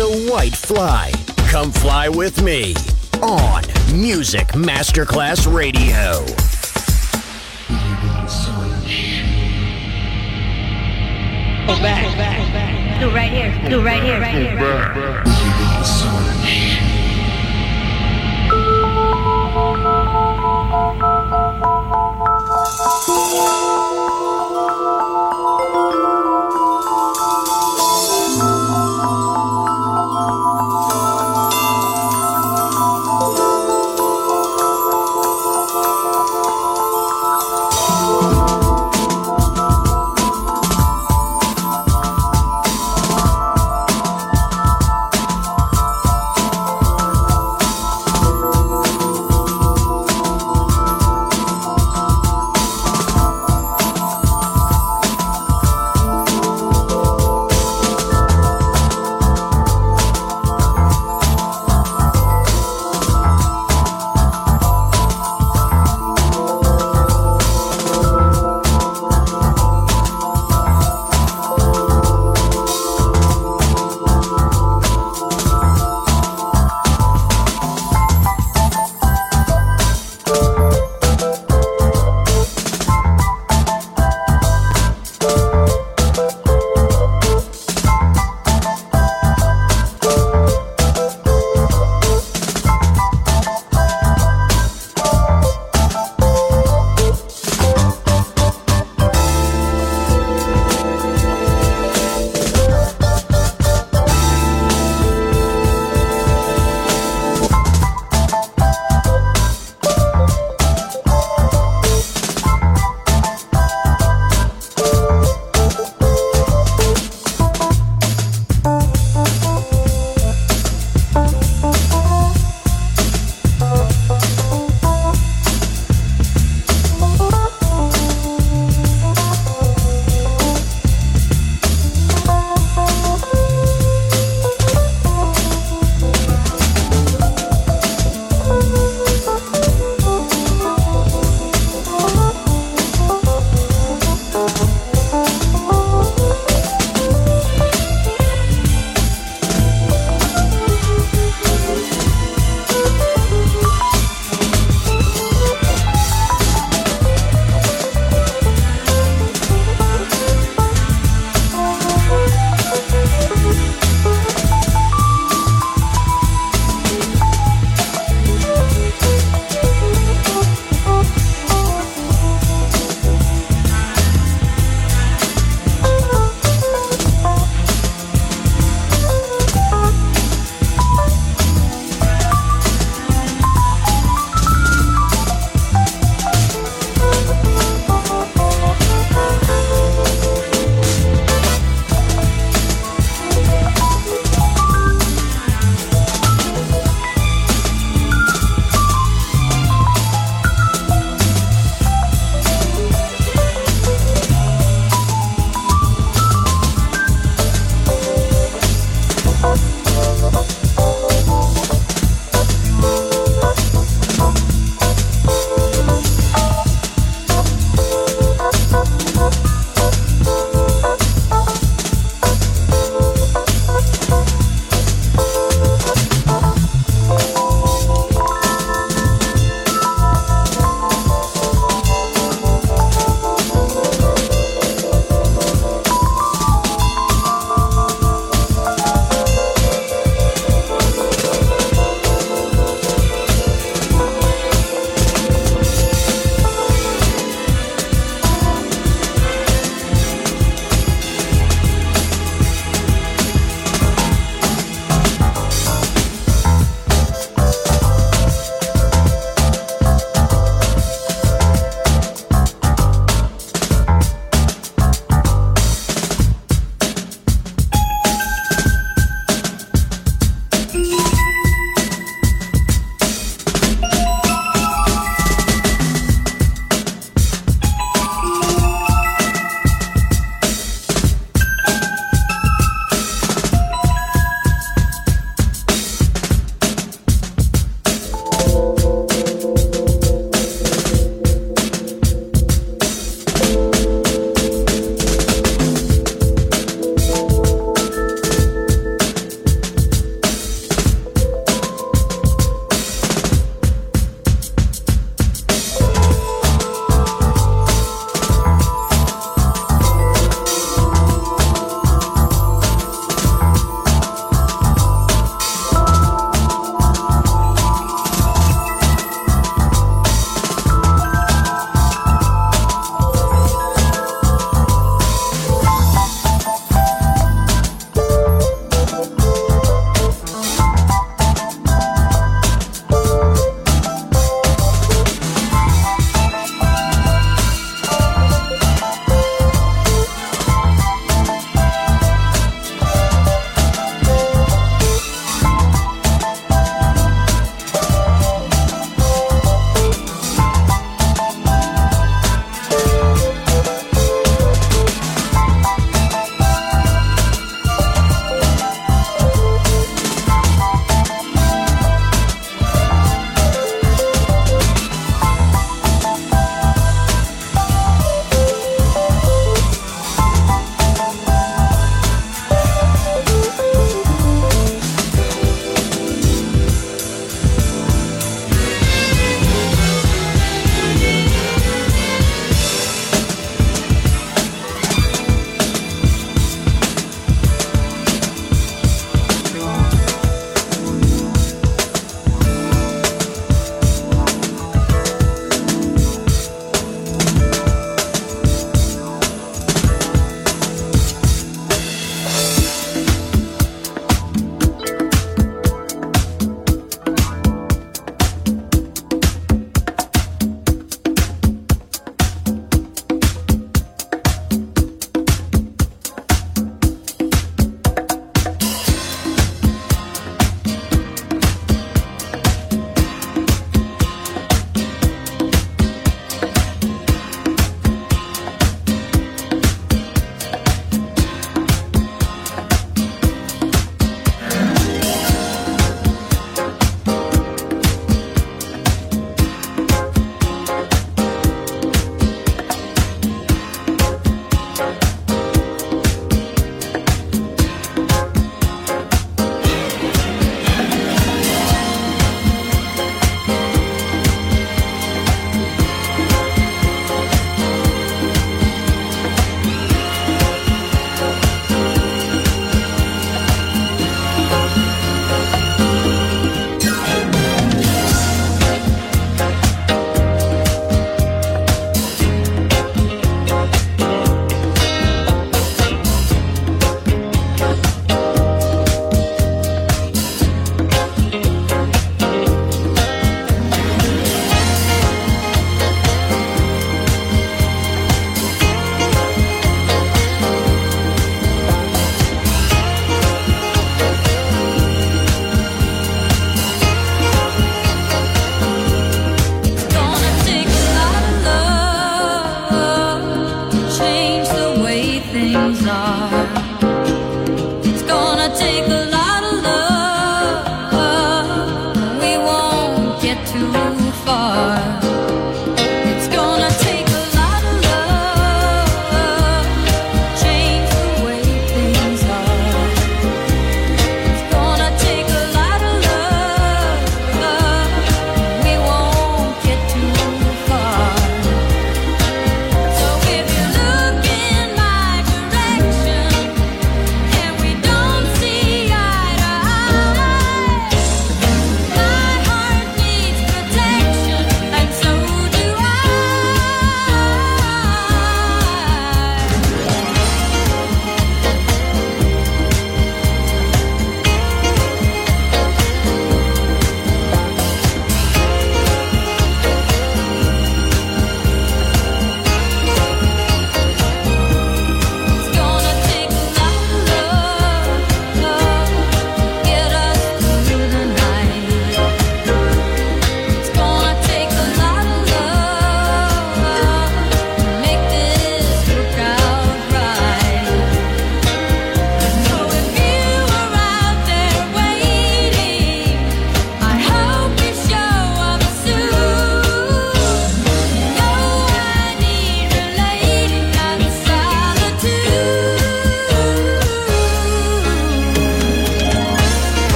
the white fly. Come fly with me on Music Masterclass Radio. Go back. Go back. Go back. Do right here. Do Right here. Right here.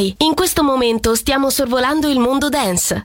In questo momento stiamo sorvolando il mondo dance.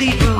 people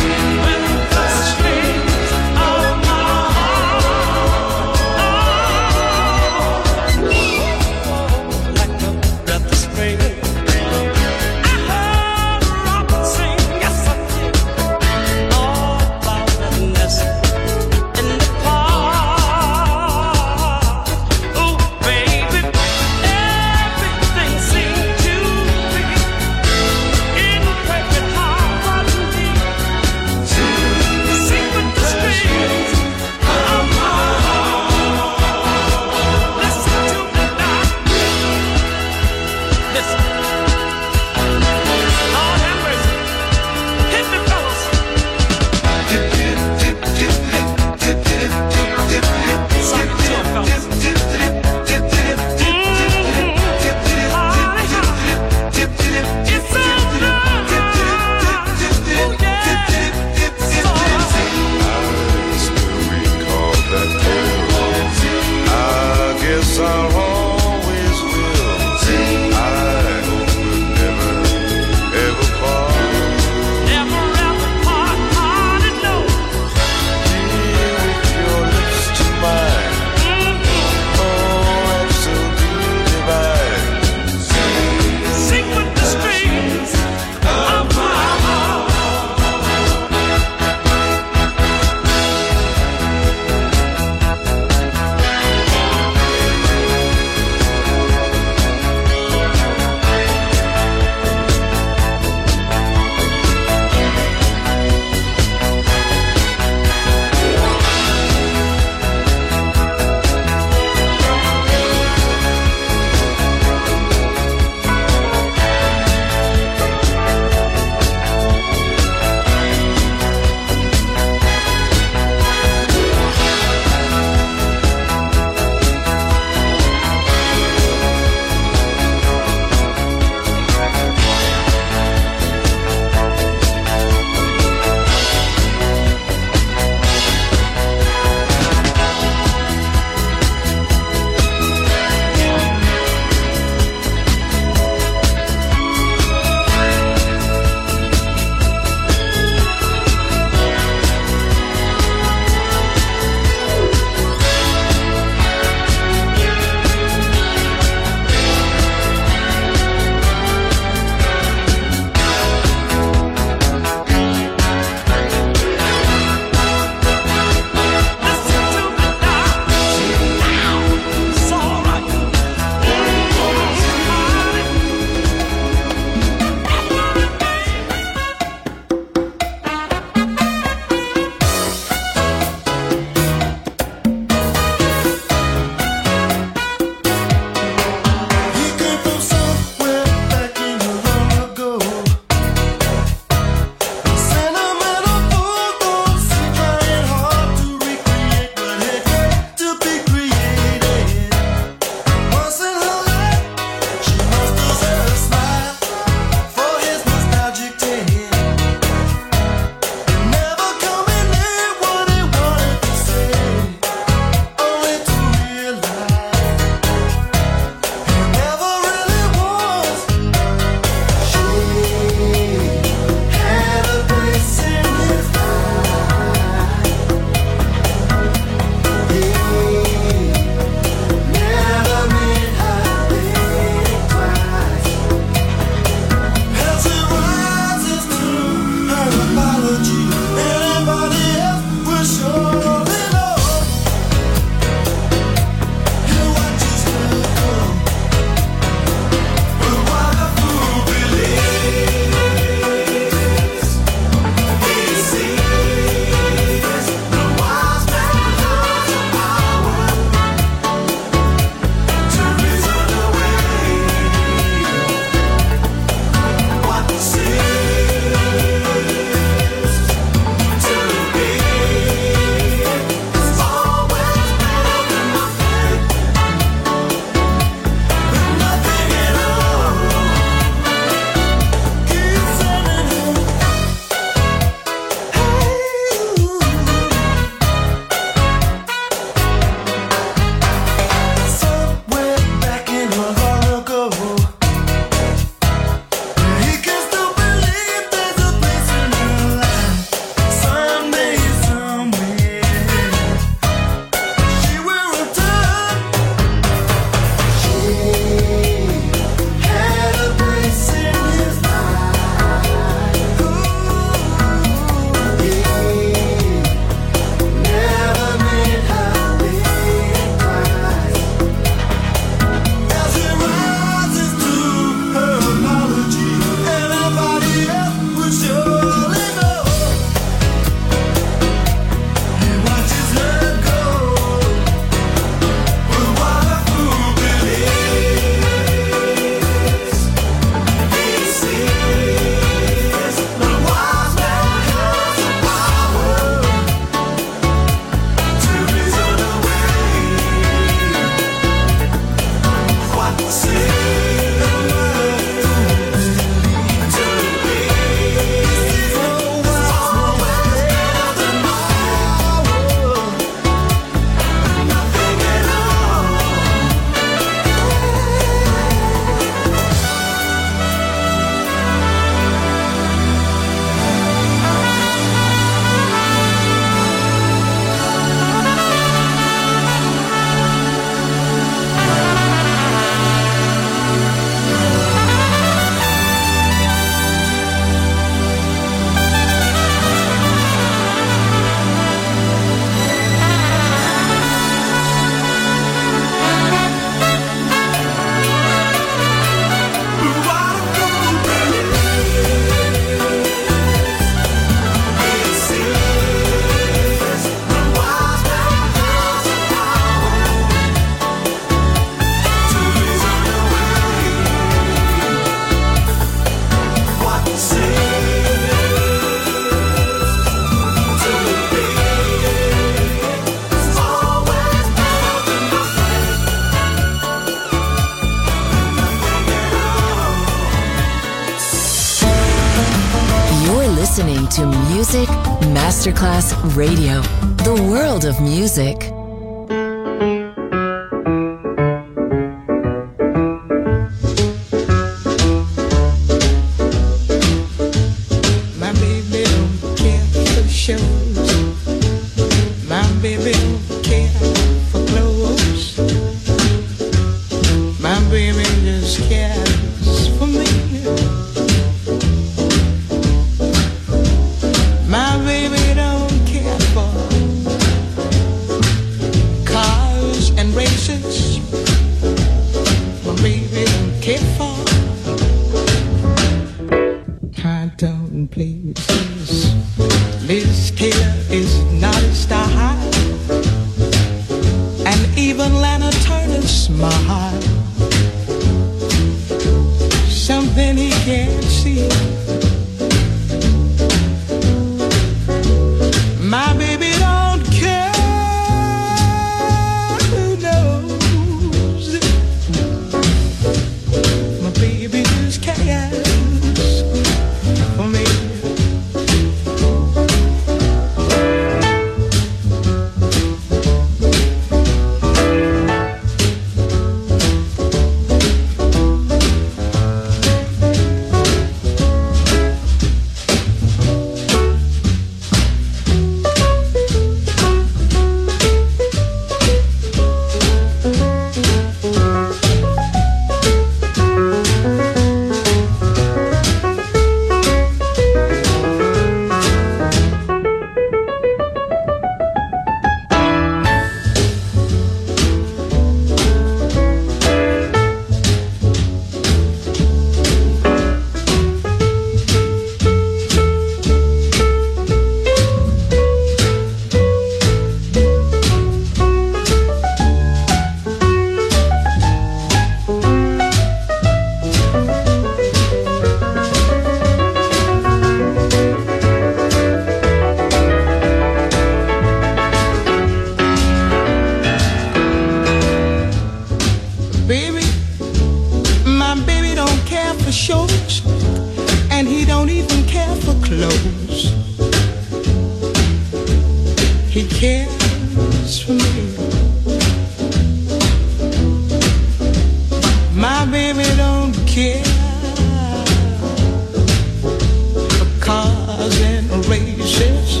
other generations.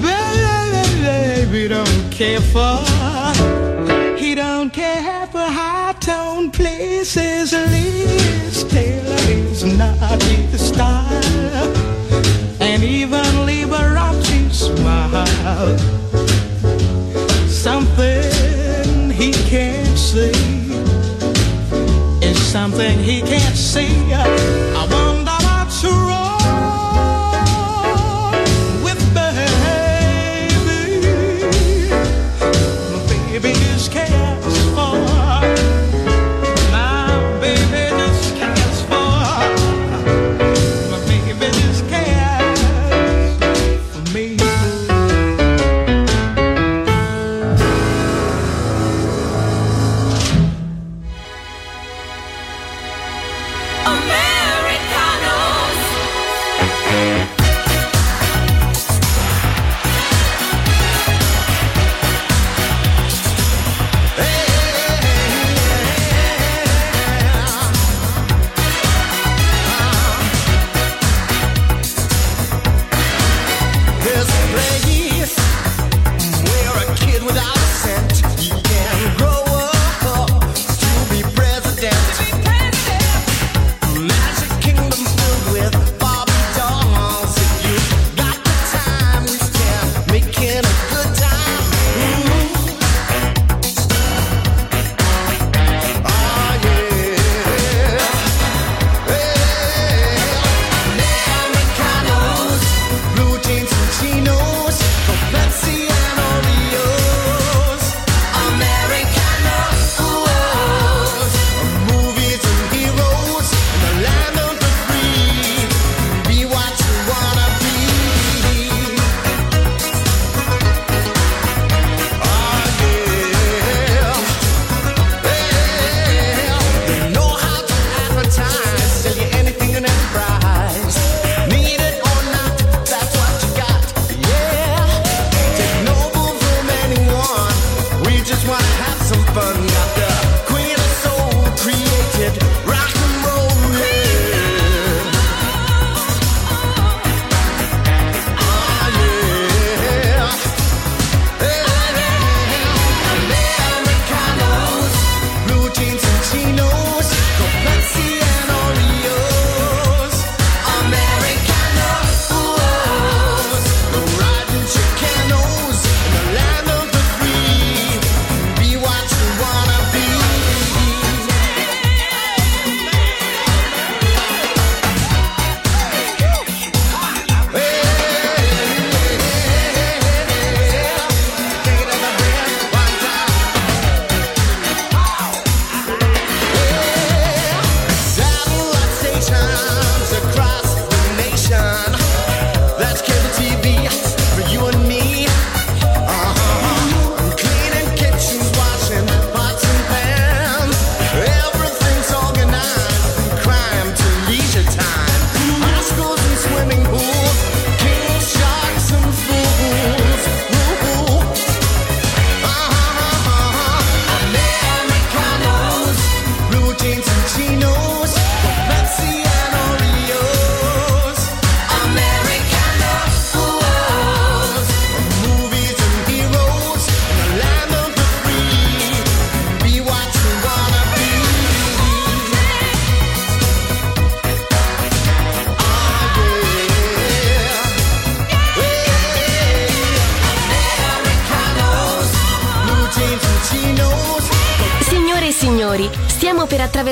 Baby don't care for. He don't care for high tone places. Liz Taylor is not his style, and even Liberace smile. Something he can't see is something he can't see.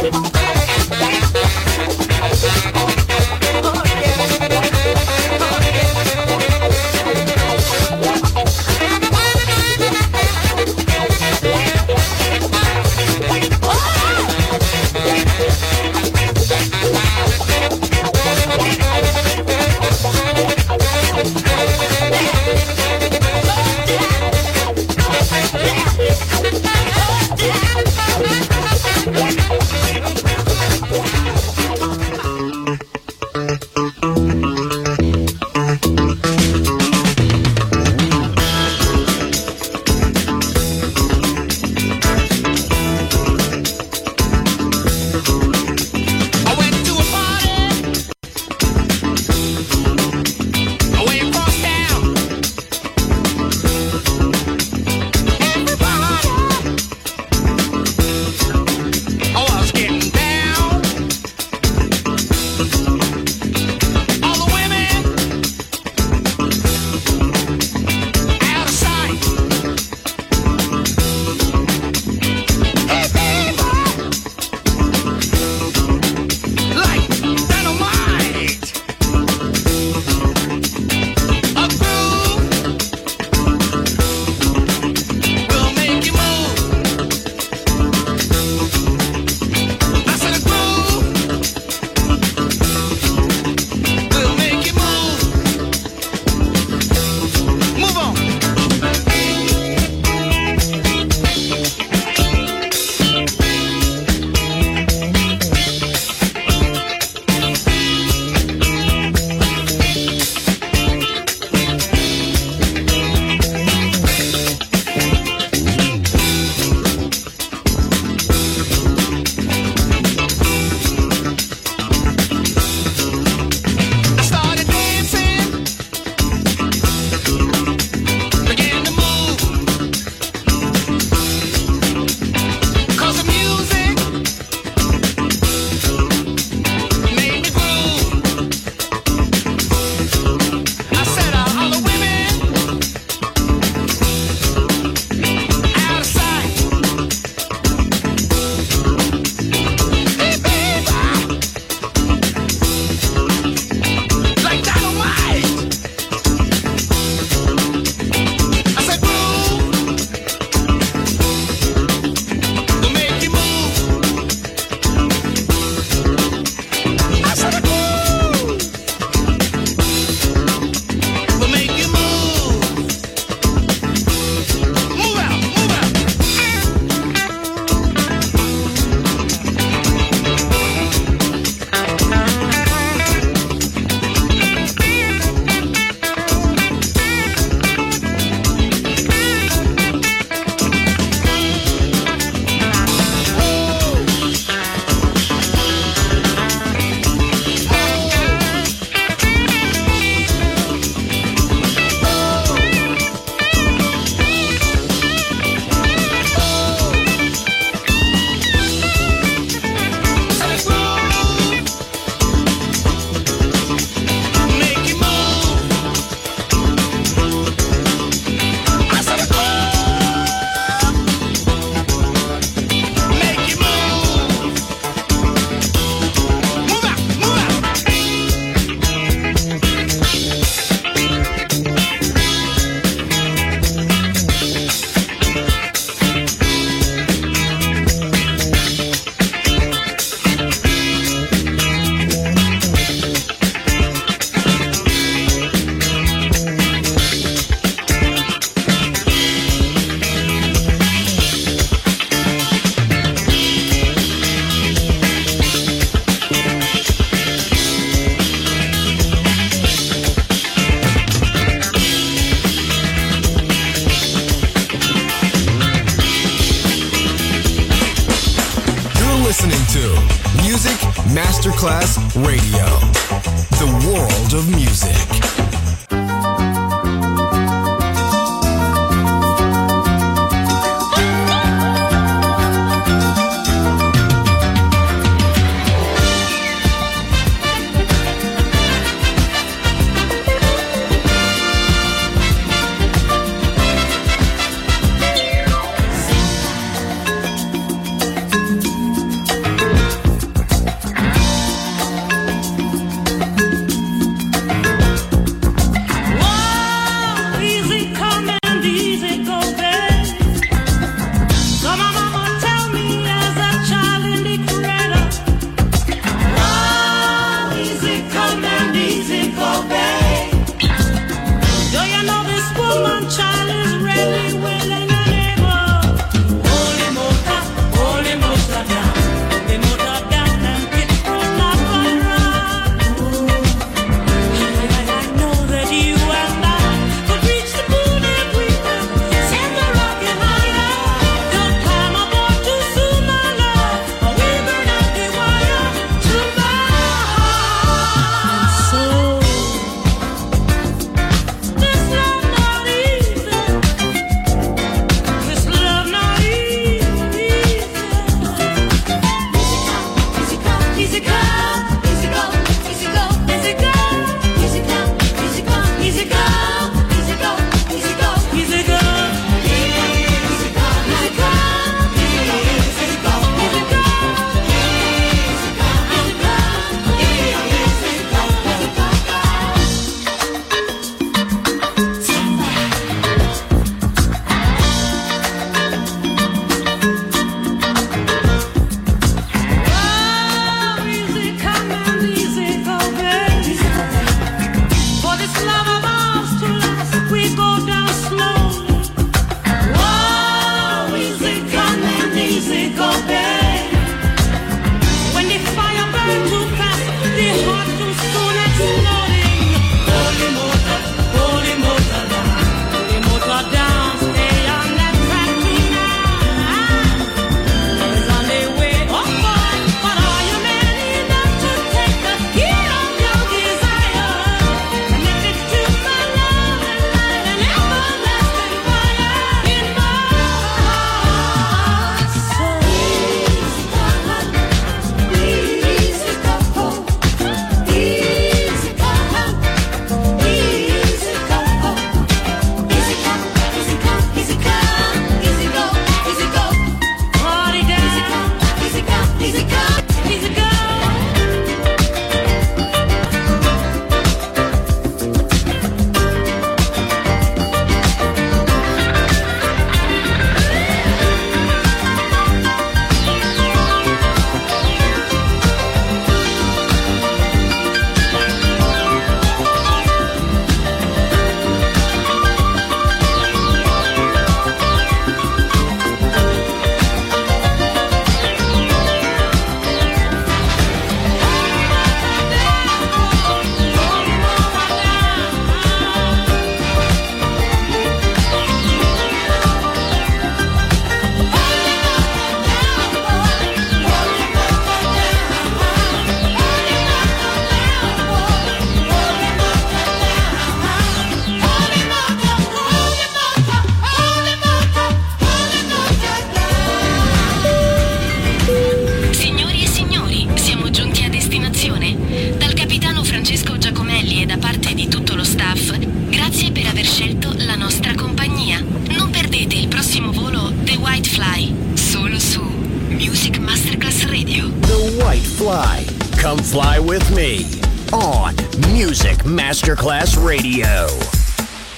Thank you.